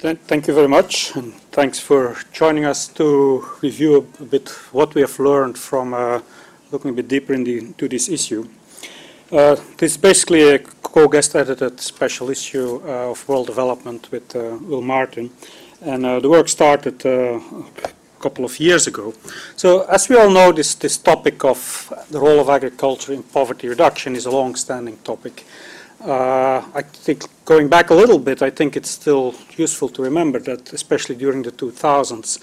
Th thank you very much, and thanks for joining us to review a bit what we have learned from uh, looking a bit deeper into this issue. Uh, this is basically a co-guest edited special issue uh, of World Development with uh, Will Martin, and uh, the work started uh, a couple of years ago. So, as we all know, this, this topic of the role of agriculture in poverty reduction is a long-standing topic. Uh, I think going back a little bit, I think it's still useful to remember that, especially during the 2000s,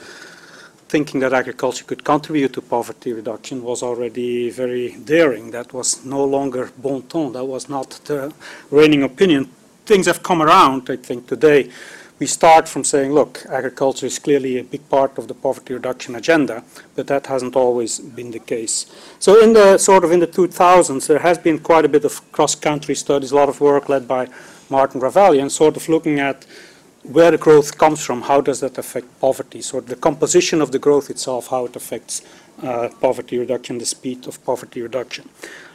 thinking that agriculture could contribute to poverty reduction was already very daring. That was no longer bon ton. That was not the reigning opinion. Things have come around, I think, today we start from saying, look, agriculture is clearly a big part of the poverty reduction agenda, but that hasn't always been the case. So in the sort of in the 2000s, there has been quite a bit of cross-country studies, a lot of work led by Martin Ravallion, sort of looking at where the growth comes from, how does that affect poverty, sort of the composition of the growth itself, how it affects uh, poverty reduction, the speed of poverty reduction.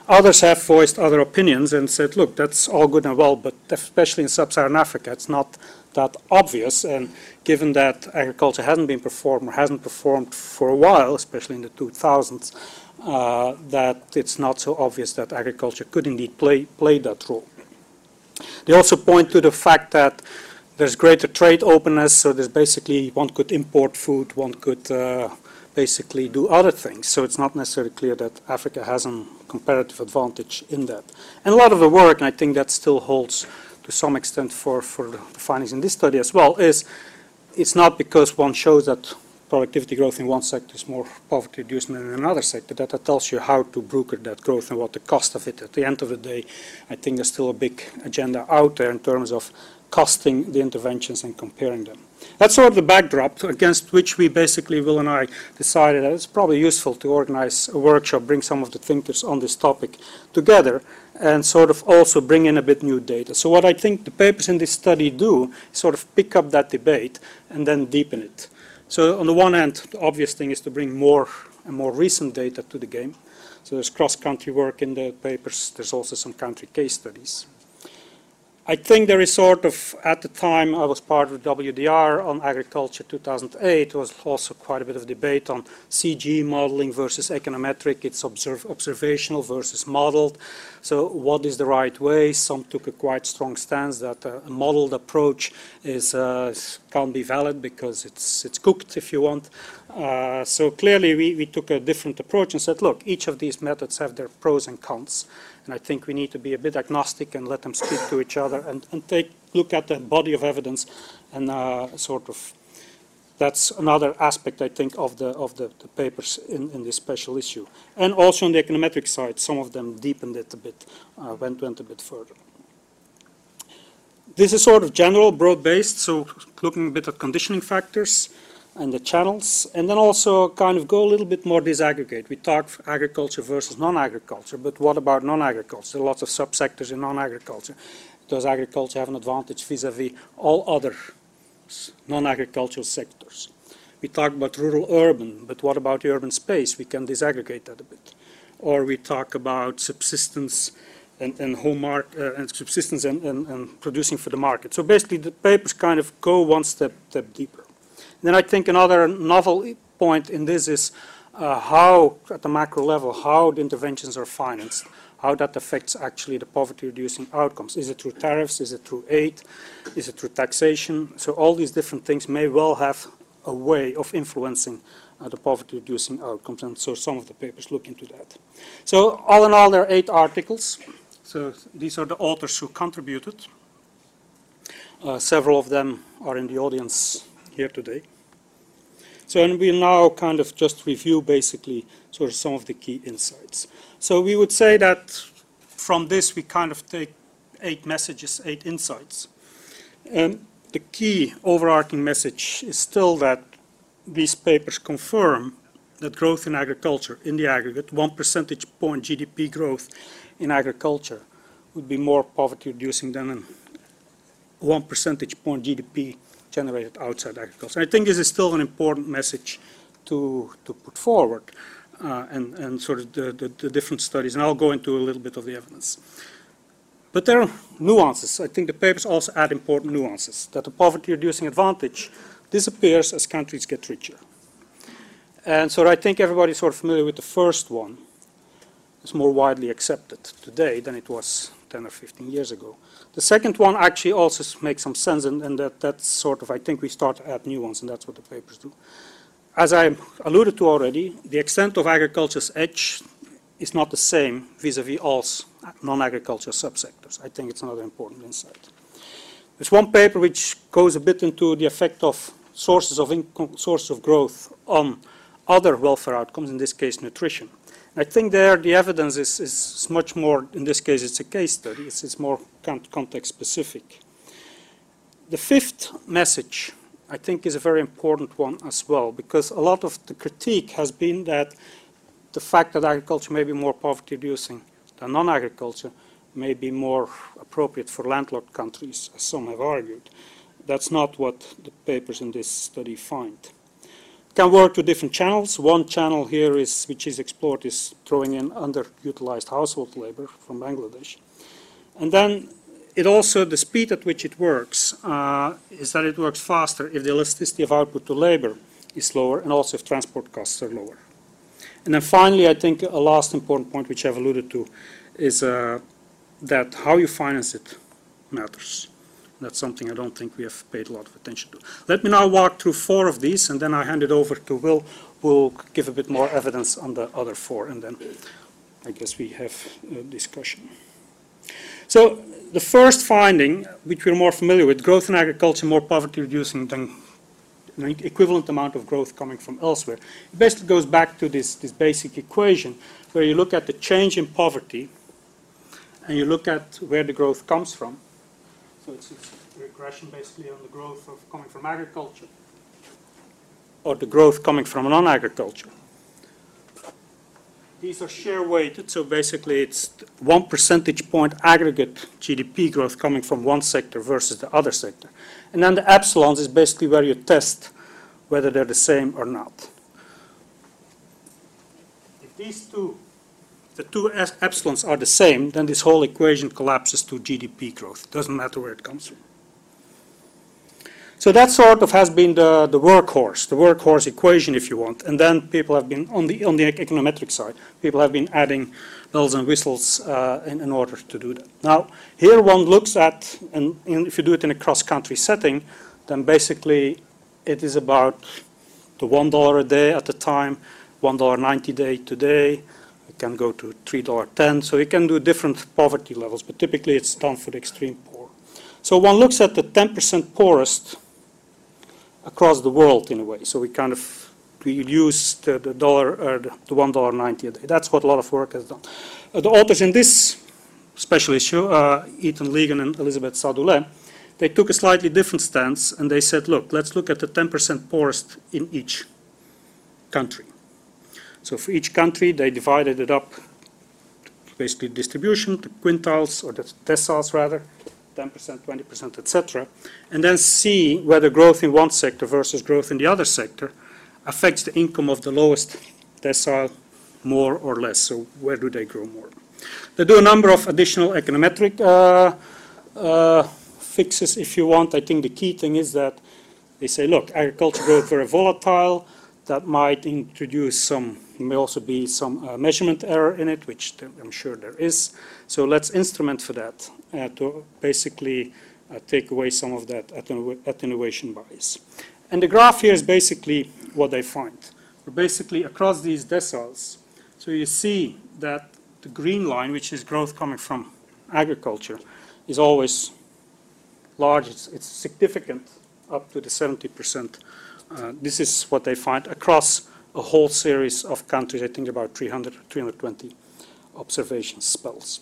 Others have voiced other opinions and said, look, that's all good and well, but especially in sub-Saharan Africa, it's not that obvious. And given that agriculture hasn't been performed or hasn't performed for a while, especially in the 2000s, uh, that it's not so obvious that agriculture could indeed play, play that role. They also point to the fact that there's greater trade openness, so there's basically one could import food, one could uh, basically do other things. So it's not necessarily clear that Africa has a comparative advantage in that. And a lot of the work, and I think that still holds to some extent for, for the findings in this study as well, is it's not because one shows that productivity growth in one sector is more poverty reducing than in another sector, that, that tells you how to broker that growth and what the cost of it. At the end of the day, I think there's still a big agenda out there in terms of costing the interventions and comparing them. That's sort of the backdrop against which we basically, Will and I, decided that it's probably useful to organize a workshop, bring some of the thinkers on this topic together, and sort of also bring in a bit new data. So what I think the papers in this study do is sort of pick up that debate and then deepen it. So on the one hand, the obvious thing is to bring more and more recent data to the game. So there's cross-country work in the papers. There's also some country case studies. I think there is sort of, at the time I was part of WDR on agriculture 2008, was also quite a bit of debate on CGE modeling versus econometric. It's observ observational versus modeled. So what is the right way? Some took a quite strong stance that a modeled approach is, uh, can't be valid because it's, it's cooked, if you want. Uh, so clearly we, we took a different approach and said, look, each of these methods have their pros and cons. And I think we need to be a bit agnostic and let them speak to each other and, and take look at the body of evidence and uh, sort of that's another aspect I think of the of the, the papers in, in this special issue. And also on the econometric side, some of them deepened it a bit, uh, went went a bit further. This is sort of general, broad-based, so looking a bit at conditioning factors and the channels, and then also kind of go a little bit more disaggregate. We talk agriculture versus non-agriculture, but what about non-agriculture? There are lots of subsectors in non-agriculture. Does agriculture have an advantage vis-a-vis -vis all other non-agricultural sectors? We talk about rural-urban, but what about the urban space? We can disaggregate that a bit. Or we talk about subsistence and, and home mark, uh, and subsistence and, and, and producing for the market. So basically, the papers kind of go one step, step deeper. Then I think another novel point in this is uh, how, at the macro level, how the interventions are financed, how that affects actually the poverty reducing outcomes. Is it through tariffs? Is it through aid? Is it through taxation? So all these different things may well have a way of influencing uh, the poverty reducing outcomes, and so some of the papers look into that. So all in all, there are eight articles. So these are the authors who contributed. Uh, several of them are in the audience here today. So and we'll now kind of just review basically sort of some of the key insights. So we would say that from this we kind of take eight messages, eight insights. And the key overarching message is still that these papers confirm that growth in agriculture in the aggregate, one percentage point GDP growth in agriculture would be more poverty reducing than one percentage point GDP generated outside agriculture. I think this is still an important message to, to put forward uh, and, and sort of the, the, the, different studies, and I'll go into a little bit of the evidence. But there are nuances. I think the papers also add important nuances, that the poverty-reducing advantage disappears as countries get richer. And so I think everybody's sort of familiar with the first one. It's more widely accepted today than it was 10 or 15 years ago. The second one actually also makes some sense, and, and that, that's sort of, I think we start to add new ones, and that's what the papers do. As I alluded to already, the extent of agriculture's edge is not the same vis-à-vis -vis all non-agricultural subsectors. I think it's another important insight. There's one paper which goes a bit into the effect of sources of income, sources of growth on other welfare outcomes, in this case nutrition. I think there the evidence is, is much more, in this case it's a case study, it's, it's more context specific. The fifth message I think is a very important one as well because a lot of the critique has been that the fact that agriculture may be more poverty reducing than non-agriculture may be more appropriate for landlocked countries, as some have argued. That's not what the papers in this study find can work to different channels. One channel here is, which is explored, is throwing in underutilized household labor from Bangladesh. And then it also, the speed at which it works, uh, is that it works faster if the elasticity of output to labor is lower and also if transport costs are lower. And then finally, I think a last important point which I've alluded to is uh, that how you finance it matters. That's something I don't think we have paid a lot of attention to. Let me now walk through four of these, and then I hand it over to Will, who will give a bit more evidence on the other four, and then I guess we have a discussion. So the first finding, which we're more familiar with, growth in agriculture more poverty reducing than an equivalent amount of growth coming from elsewhere. It basically goes back to this, this basic equation where you look at the change in poverty and you look at where the growth comes from so it's, it's regression basically on the growth of coming from agriculture or the growth coming from non-agriculture. These are share weighted, so basically it's one percentage point aggregate GDP growth coming from one sector versus the other sector. And then the epsilons is basically where you test whether they're the same or not. If these two the two epsilons are the same, then this whole equation collapses to GDP growth. It doesn't matter where it comes from. So that sort of has been the, the workhorse, the workhorse equation, if you want. And then people have been, on the, on the econometric side, people have been adding bells and whistles uh, in, in, order to do that. Now, here one looks at, and if you do it in a cross-country setting, then basically it is about the $1 a day at the time, $1.90 day today, it can go to $3.10. So you can do different poverty levels, but typically it's done for the extreme poor. So one looks at the 10% poorest across the world in a way. So we kind of we use the, the dollar or the, the $1.90 a day. That's what a lot of work has done. Uh, the authors in this special issue, uh, Ethan Ligon and Elizabeth Sadoulet, they took a slightly different stance and they said, look, let's look at the 10% poorest in each country. So for each country, they divided it up, basically distribution, the quintiles, or the deciles rather, 10%, 20%, etc., and then see whether growth in one sector versus growth in the other sector affects the income of the lowest decile more or less. So where do they grow more? They do a number of additional econometric uh, uh, fixes if you want. I think the key thing is that they say, look, agriculture growth very volatile. That might introduce some may also be some uh, measurement error in it, which I'm sure there is. So let's instrument for that uh, to basically uh, take away some of that attenuation bias. And the graph here is basically what they find. We're basically across these deciles. So you see that the green line, which is growth coming from agriculture, is always large. It's, it's significant up to the 70%. Uh, this is what they find across a whole series of countries, I think about 300 320 observation spells.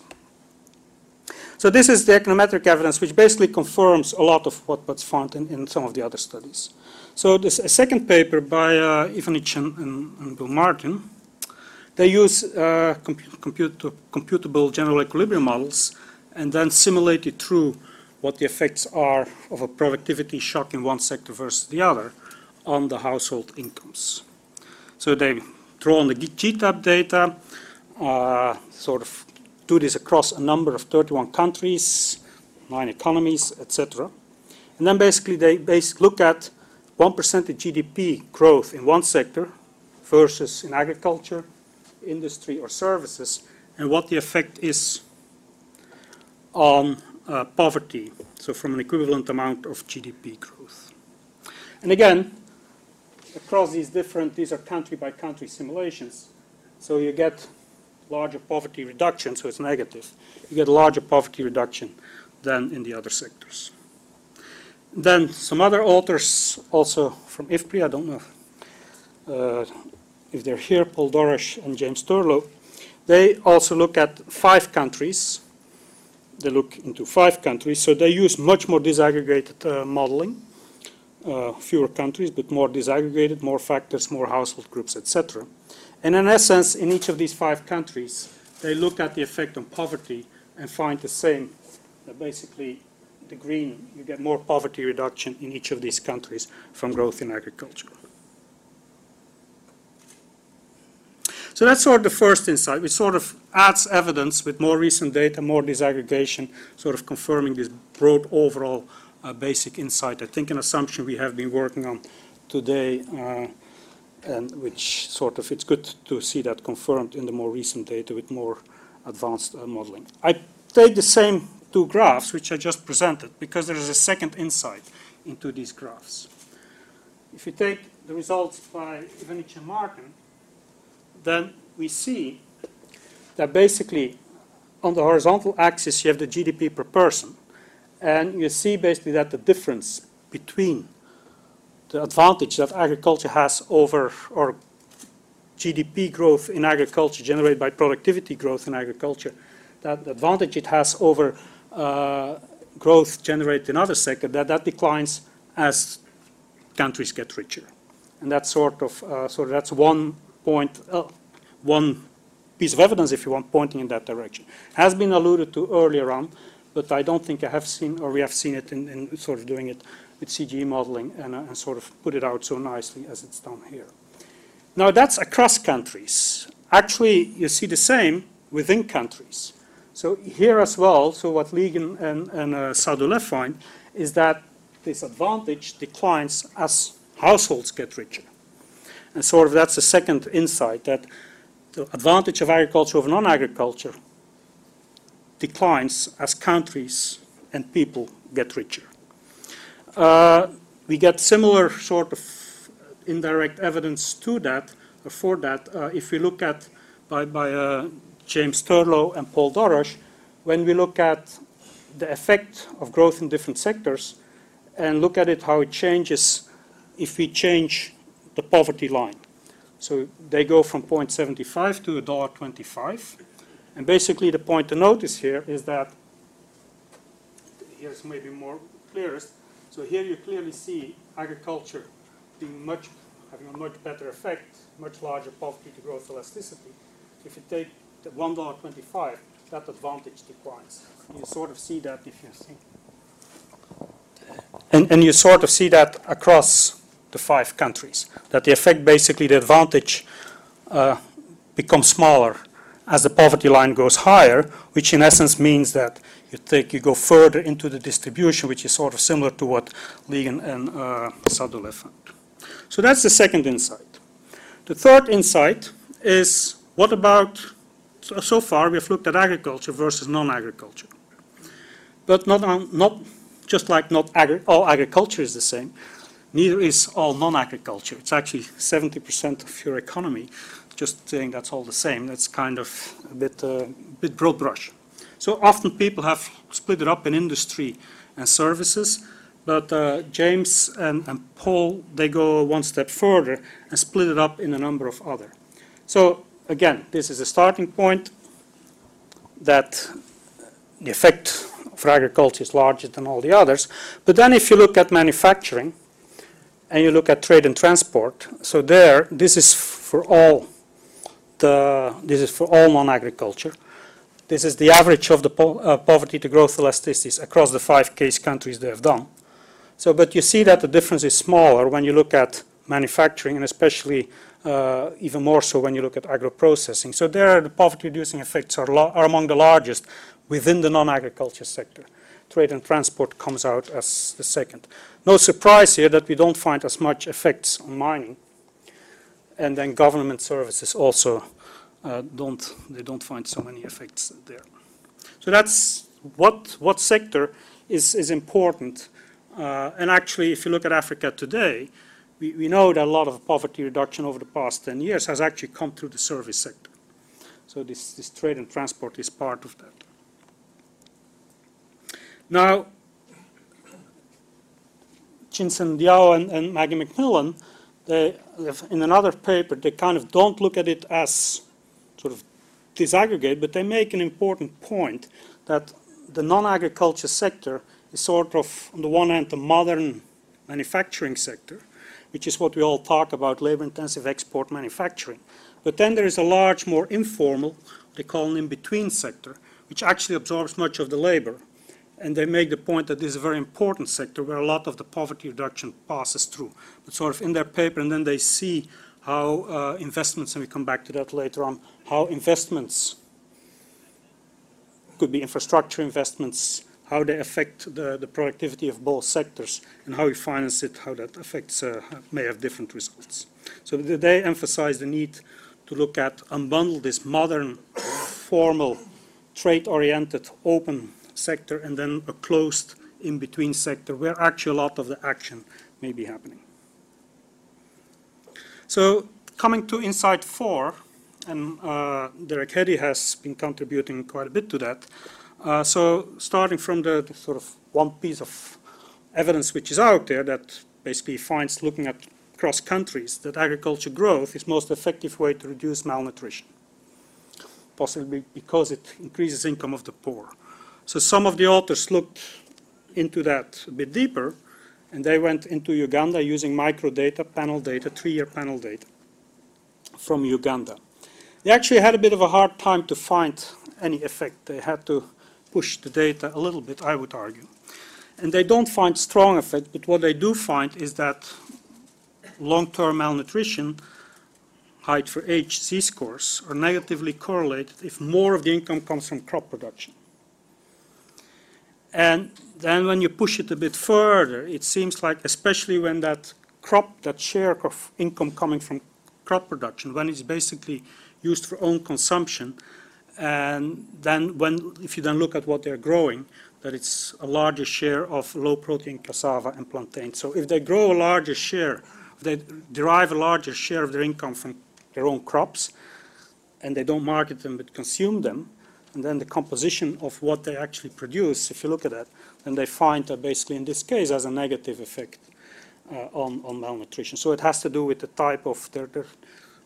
So this is the econometric evidence, which basically confirms a lot of what, was found in, in some of the other studies. So this a second paper by uh, Ivanic and, and, and, Bill Martin, they use uh, comput computable general equilibrium models and then simulate it through what the effects are of a productivity shock in one sector versus the other on the household incomes. So they draw on the GTAP data, uh, sort of do this across a number of 31 countries, nine economies, etc. And then basically they look at 1% of GDP growth in one sector versus in agriculture, industry, or services, and what the effect is on uh, poverty, so from an equivalent amount of GDP growth. And again, across these different, these are country by country simulations, so you get larger poverty reduction, so it's negative. You get larger poverty reduction than in the other sectors. Then some other authors, also from IFPRI, I don't know uh, if they're here, Paul Dorosh and James Thurlow, they also look at five countries. They look into five countries, so they use much more disaggregated uh, modeling. Uh, fewer countries, but more disaggregated, more factors, more household groups, etc. And in essence, in each of these five countries, they look at the effect on poverty and find the same. Uh, basically, the green, you get more poverty reduction in each of these countries from growth in agriculture. So that's sort of the first insight, which sort of adds evidence with more recent data, more disaggregation, sort of confirming this broad overall uh, basic insight. I think an assumption we have been working on today, uh, and which sort of, it's good to see that confirmed in the more recent data with more advanced uh, modeling. I take the same two graphs, which I just presented, because there is a second insight into these graphs. If you take the results by Ivanic and Martin, then we see that basically on the horizontal axis you have the GDP per person, and you see basically that the difference between the advantage that agriculture has over or GDP growth in agriculture generated by productivity growth in agriculture, that advantage it has over uh, growth generated in other sectors, that that declines as countries get richer. And that's sort of, uh, so that's one point, uh, one piece of evidence, if you want, pointing in that direction. Has been alluded to earlier on, but I don't think I have seen, or we have seen it in, in sort of doing it with CGE modeling and, uh, and, sort of put it out so nicely as it's done here. Now that's across countries. Actually, you see the same within countries. So here as well, so what Ligon and, and uh, find is that this advantage declines as households get richer. And sort of that's the second insight, that the advantage of agriculture over non-agriculture declines as countries and people get richer. Uh, we get similar sort of indirect evidence to that, or for that, uh, if we look at by, by uh, James Thurlow and Paul Dorosh, when we look at the effect of growth in different sectors and look at it how it changes if we change the poverty line. So they go from 0.75 to $1.25. And basically the point to notice here is that, here's maybe more clearest, so here you clearly see agriculture being much, having a much better effect, much larger poverty to growth elasticity. If you take the $1.25, that advantage declines. You sort of see that if you see. And, and you sort of see that across the five countries, that the effect basically, the advantage uh, becomes smaller as the poverty line goes higher, which in essence means that you take you go further into the distribution, which is sort of similar to what Ligon and uh, found. So that's the second insight. The third insight is what about so, far we have looked at agriculture versus non-agriculture, but not not just like not agri all agriculture is the same. Neither is all non-agriculture. It's actually 70% of your economy just saying that's all the same, that's kind of a bit, uh, bit broad brush. So often people have split it up in industry and services, but uh, James and, and, Paul, they go one step further and split it up in a number of other. So again, this is a starting point that the effect for agriculture is larger than all the others. But then if you look at manufacturing and you look at trade and transport, so there, this is for all uh, this is for all non-agriculture. This is the average of the po uh, poverty to growth elasticities across the five case countries they have done. So, but you see that the difference is smaller when you look at manufacturing and especially uh, even more so when you look at agro-processing. So there, the poverty-reducing effects are, are among the largest within the non-agriculture sector. Trade and transport comes out as the second. No surprise here that we don't find as much effects on mining. And then government services also uh, don't, they don't find so many effects there. So that's what, what sector is, is important. Uh, and actually, if you look at Africa today, we, we know that a lot of poverty reduction over the past 10 years has actually come through the service sector. So this, this trade and transport is part of that. Now, Xinshen Diao and, and Maggie McMillan, in another paper, they kind of don't look at it as sort of disaggregate, but they make an important point that the non-agriculture sector is sort of, on the one hand, the modern manufacturing sector, which is what we all talk about, labor-intensive export manufacturing. But then there is a large, more informal, they call an in-between sector, which actually absorbs much of the labor. And they make the point that this is a very important sector where a lot of the poverty reduction passes through. But sort of in their paper, and then they see how uh, investments, and we come back to that later on, how investments could be infrastructure investments, how they affect the, the productivity of both sectors, and how we finance it, how that affects, uh, may have different results. So they emphasize the need to look at, unbundle this modern, formal, trade-oriented, open sector, and then a closed in-between sector where actually a lot of the action may be happening. So coming to Insight 4, and uh, Derek Headey has been contributing quite a bit to that. Uh, so starting from the, the, sort of one piece of evidence which is out there that basically finds looking at cross countries that agriculture growth is most effective way to reduce malnutrition, possibly because it increases income of the poor. So some of the authors looked into that a bit deeper, and they went into Uganda using microdata, panel data, three-year panel data from Uganda. They actually had a bit of a hard time to find any effect. They had to push the data a little bit, I would argue. And they don't find strong effect, but what they do find is that long-term malnutrition, height for age, z-scores, are negatively correlated if more of the income comes from crop production. And then when you push it a bit further, it seems like, especially when that crop, that share of income coming from crop production, when it's basically used for own consumption. And then when, if you then look at what they're growing, that it's a larger share of low protein cassava and plantain. So if they grow a larger share, they derive a larger share of their income from their own crops, and they don't market them but consume them, and then the composition of what they actually produce, if you look at that, then they find that basically in this case has a negative effect uh, on, on malnutrition. So it has to do with the type of their, their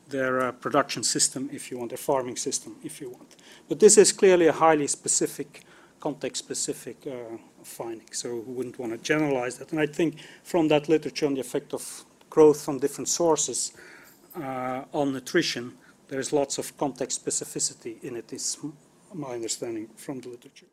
their uh, production system, if you want, their farming system, if you want. But this is clearly a highly specific, context-specific uh, finding, so we wouldn't want to generalize that. And I think from that literature on the effect of growth from different sources uh, on nutrition, there's lots of context specificity in it, is my understanding from the literature.